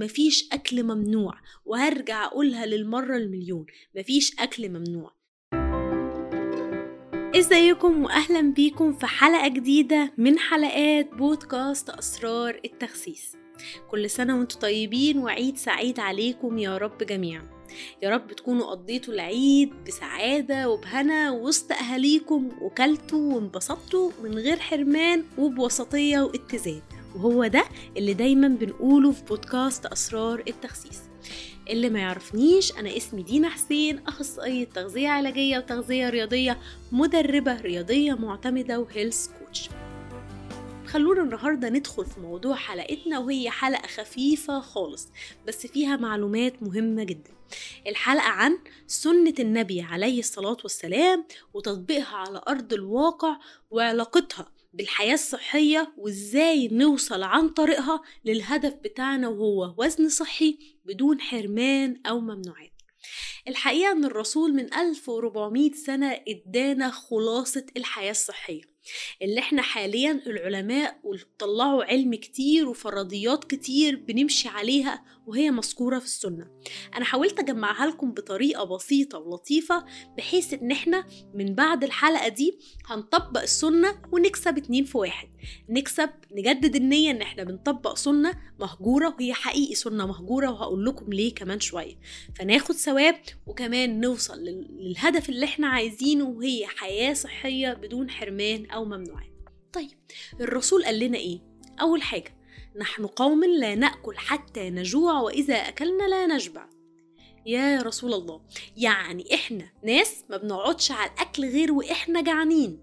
مفيش أكل ممنوع وهرجع أقولها للمرة المليون مفيش أكل ممنوع. إزيكم واهلا بيكم في حلقة جديدة من حلقات بودكاست أسرار التخسيس. كل سنة وأنتم طيبين وعيد سعيد عليكم يا رب جميعا. يا رب تكونوا قضيتوا العيد بسعادة وبهنا وسط أهاليكم وكلتوا وانبسطتوا من غير حرمان وبوسطية واتزان. وهو ده اللي دايما بنقوله في بودكاست أسرار التخسيس. اللي ما يعرفنيش أنا اسمي دينا حسين أخصائية تغذية علاجية وتغذية رياضية مدربة رياضية معتمدة وهيلث كوتش. خلونا النهاردة ندخل في موضوع حلقتنا وهي حلقة خفيفة خالص بس فيها معلومات مهمة جدا. الحلقة عن سنة النبي عليه الصلاة والسلام وتطبيقها على أرض الواقع وعلاقتها بالحياة الصحية وإزاي نوصل عن طريقها للهدف بتاعنا وهو وزن صحي بدون حرمان أو ممنوعات. الحقيقة أن الرسول من 1400 سنة إدانا خلاصة الحياة الصحية. اللي إحنا حاليا العلماء طلعوا علم كتير وفرضيات كتير بنمشي عليها وهي مذكورة في السنة. أنا حاولت أجمعها لكم بطريقة بسيطة ولطيفة بحيث إن إحنا من بعد الحلقة دي هنطبق السنة ونكسب اتنين في واحد. نكسب نجدد النية إن إحنا بنطبق سنة مهجورة وهي حقيقي سنة مهجورة وهقول لكم ليه كمان شوية. فناخد ثواب وكمان نوصل للهدف اللي إحنا عايزينه وهي حياة صحية بدون حرمان أو ممنوعات طيب الرسول قال لنا إيه؟ أول حاجة نحن قوم لا نأكل حتى نجوع وإذا أكلنا لا نشبع. يا رسول الله يعني إحنا ناس ما بنقعدش على الأكل غير وإحنا جعانين.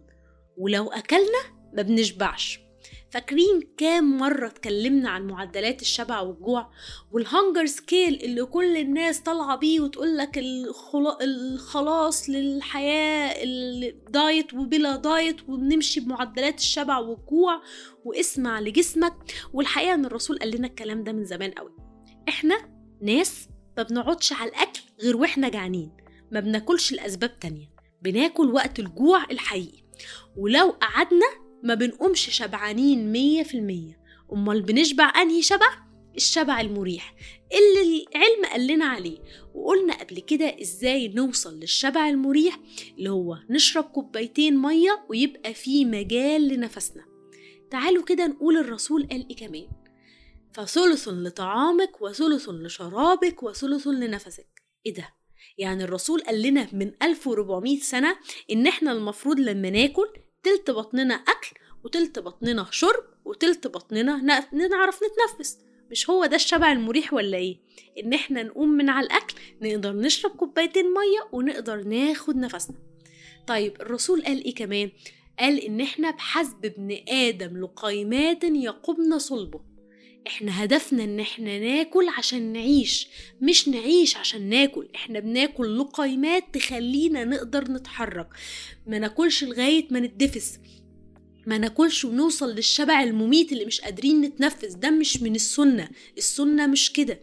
ولو أكلنا ما بنشبعش. فاكرين كام مرة اتكلمنا عن معدلات الشبع والجوع وال hunger scale اللي كل الناس طالعة بيه وتقولك الخلاص للحياة الدايت وبلا دايت وبنمشي بمعدلات الشبع والجوع واسمع لجسمك. والحقيقة إن الرسول قال لنا الكلام ده من زمان قوي. إحنا ناس ما بنقعدش على الأكل غير وإحنا جعانين. ما بناكلش لأسباب تانية. بناكل وقت الجوع الحقيقي. ولو قعدنا ما بنقومش شبعانين مية في المية. أمال بنشبع أنهي شبع؟ الشبع المريح. اللي العلم قال لنا عليه. وقلنا قبل كده إزاي نوصل للشبع المريح اللي هو نشرب كوبايتين مية ويبقى فيه مجال لنفسنا. تعالوا كده نقول الرسول قال إيه كمان. فثلث لطعامك وثلث لشرابك وثلث لنفسك. إيه ده؟ يعني الرسول قال لنا من 1400 سنة إن إحنا المفروض لما ناكل تلت بطننا أكل وتلت بطننا شرب وتلت بطننا نعرف نتنفس. مش هو ده الشبع المريح ولا إيه؟ إن إحنا نقوم من على الأكل نقدر نشرب كوبايتين مية ونقدر ناخد نفسنا. طيب الرسول قال إيه كمان؟ قال إن إحنا بحسب ابن آدم لقيمات يقبن صلبه. إحنا هدفنا إن إحنا ناكل عشان نعيش مش نعيش عشان ناكل إحنا بناكل لقيمات تخلينا نقدر نتحرك. ما ناكلش لغاية ما نتدفس. ما ناكلش ونوصل للشبع المميت اللي مش قادرين نتنفس. ده مش من السنة. السنة مش كده.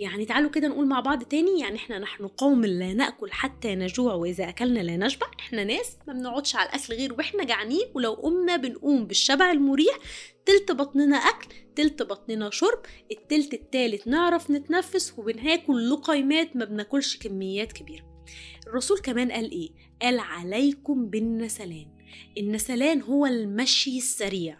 يعني تعالوا كده نقول مع بعض تاني. يعني إحنا نحن قوم لا نأكل حتى نجوع وإذا أكلنا لا نشبع. إحنا ناس ما بنقعدش على الأكل غير وإحنا جعانين. ولو قمنا بنقوم بالشبع المريح. تلت بطننا أكل تلت بطننا شرب. التلت التالت نعرف نتنفس وبناكل لقيمات ما بناكلش كميات كبيرة. الرسول كمان قال إيه؟ قال عليكم بالنسلان. النسلان هو المشي السريع.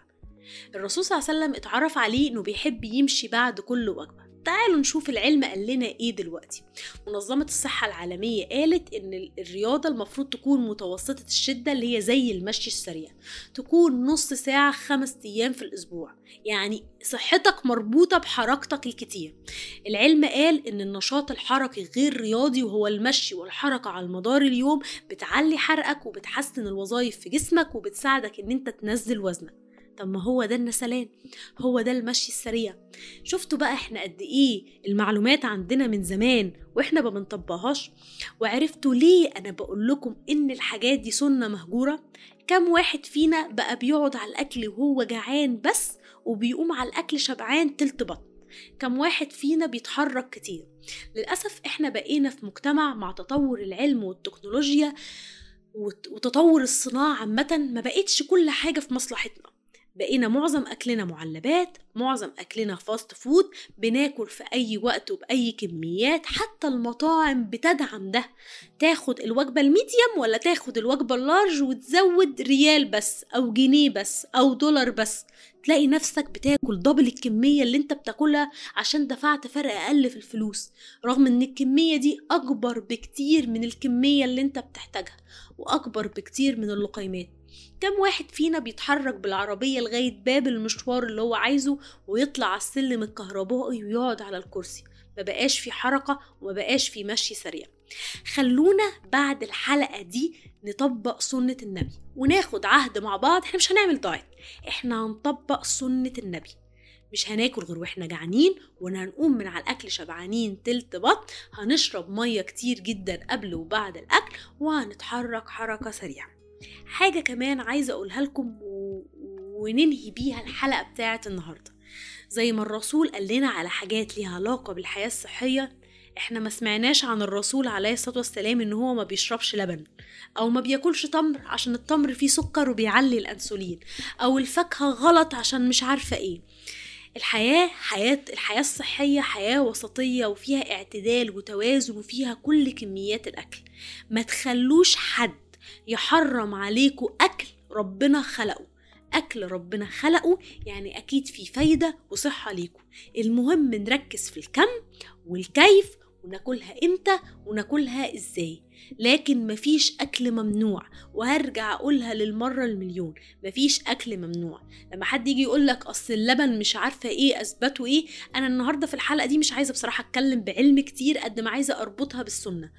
الرسول صلى الله عليه وسلم اتعرف عليه إنه بيحب يمشي بعد كل وجبه تعالوا نشوف العلم قال لنا إيه دلوقتي. منظمة الصحة العالمية قالت إن الرياضة المفروض تكون متوسطة الشدة اللي هي زي المشي السريع. تكون نص ساعة خمس أيام في الأسبوع. يعني صحتك مربوطة بحركتك الكتير. العلم قال إن النشاط الحركي غير رياضي وهو المشي والحركة على مدار اليوم بتعلي حرقك وبتحسن الوظائف في جسمك وبتساعدك إن أنت تنزل وزنك. طب ما هو ده النسلان هو ده المشي السريع. شفتوا بقى إحنا قد إيه المعلومات عندنا من زمان وإحنا ما بنطبقهاش؟ وعرفتوا ليه أنا بقول لكم ان الحاجات دي سنة مهجورة؟ كم واحد فينا بقى بيقعد على الأكل وهو جعان بس وبيقوم على الأكل شبعان تلت بطن كم واحد فينا بيتحرك كتير؟ للأسف إحنا بقينا في مجتمع مع تطور العلم والتكنولوجيا وتطور الصناعة عامة ما بقتش كل حاجة في مصلحتنا. بقينا معظم أكلنا معلبات معظم أكلنا fast food بناكل في أي وقت وبأي كميات حتى المطاعم بتدعم ده. تاخد الوجبة ال medium ولا تاخد الوجبة ال large وتزود ريال بس أو جنيه بس أو دولار بس؟ تلاقي نفسك بتاكل double الكمية اللي انت بتاكلها عشان دفعت فرق أقل في الفلوس. رغم إن الكمية دي أكبر بكتير من الكمية اللي انت بتحتاجها وأكبر بكتير من اللقيمات. كم واحد فينا بيتحرك بالعربية لغاية باب المشوار اللي هو عايزه ويطلع على السلم الكهربائي ويقعد على الكرسي. ما بقاش في حركة وما بقاش في مشي سريع. خلونا بعد الحلقة دي نطبق سنة النبي. وناخد عهد مع بعض إحنا مش هنعمل دايت إحنا هنطبق سنة النبي. مش هناكل غير وإحنا جعانين وهنقوم من على الأكل شبعانين تلت بط. هنشرب مية كتير جدا قبل وبعد الأكل وهنتحرك حركة سريعة. حاجة كمان عايزة أقولها لكم و... وننهي بيها الحلقة بتاعة النهاردة. زي ما الرسول قال لنا على حاجات ليها علاقة بالحياة الصحية إحنا ما سمعناش عن الرسول عليه الصلاة والسلام إن هو ما بيشربش لبن أو ما بياكلش تمر عشان التمر فيه سكر وبيعلي الأنسولين أو الفاكهة غلط عشان مش عارفة إيه. الحياة حياة الحياة الصحية حياة وسطية وفيها اعتدال وتوازن وفيها كل كميات الأكل. ما تخلوش حد يحرم عليكم أكل ربنا خلقه. أكل ربنا خلقه يعني أكيد في فايدة وصحة ليكم المهم نركز في الكم والكيف وناكلها إمتى وناكلها إزاي. لكن مفيش أكل ممنوع وهرجع أقولها للمرة المليون مفيش أكل ممنوع. لما حد يجي يقول لك أصل اللبن مش عارفة إيه اثبته إيه أنا النهارده في الحلقة دي مش عايزة بصراحة أتكلم بعلم كتير قد ما عايزة أربطها بالسنة.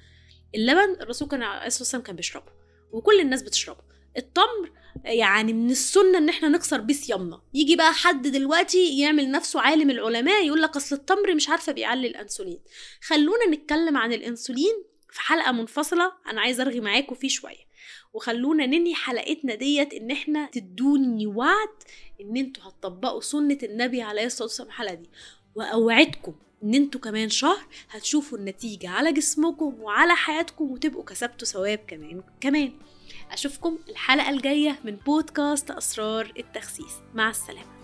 اللبن الرسول كان عليه الصلاة والسلام كان بيشربه. وكل الناس بتشربه. التمر يعني من السنة إن إحنا نكسر بيه صيامنا يجي بقى حد دلوقتي يعمل نفسه عالم العلماء يقول لك أصل التمر مش عارفة بيعلي الأنسولين. خلونا نتكلم عن الأنسولين في حلقة منفصلة. أنا عايزة أرغي معاكم فيه شوية. وخلونا ننهي حلقتنا ديت إن إحنا تدوني وعد إن إنتوا هتطبقوا سنة النبي عليه الصلاة والسلام الحلقة دي. وأوعدكم ان أنتوا كمان شهر هتشوفوا النتيجة على جسمكم وعلى حياتكم وتبقوا كسبتوا ثواب كمان. كمان أشوفكم الحلقة الجاية من بودكاست أسرار التخسيس. مع السلامة.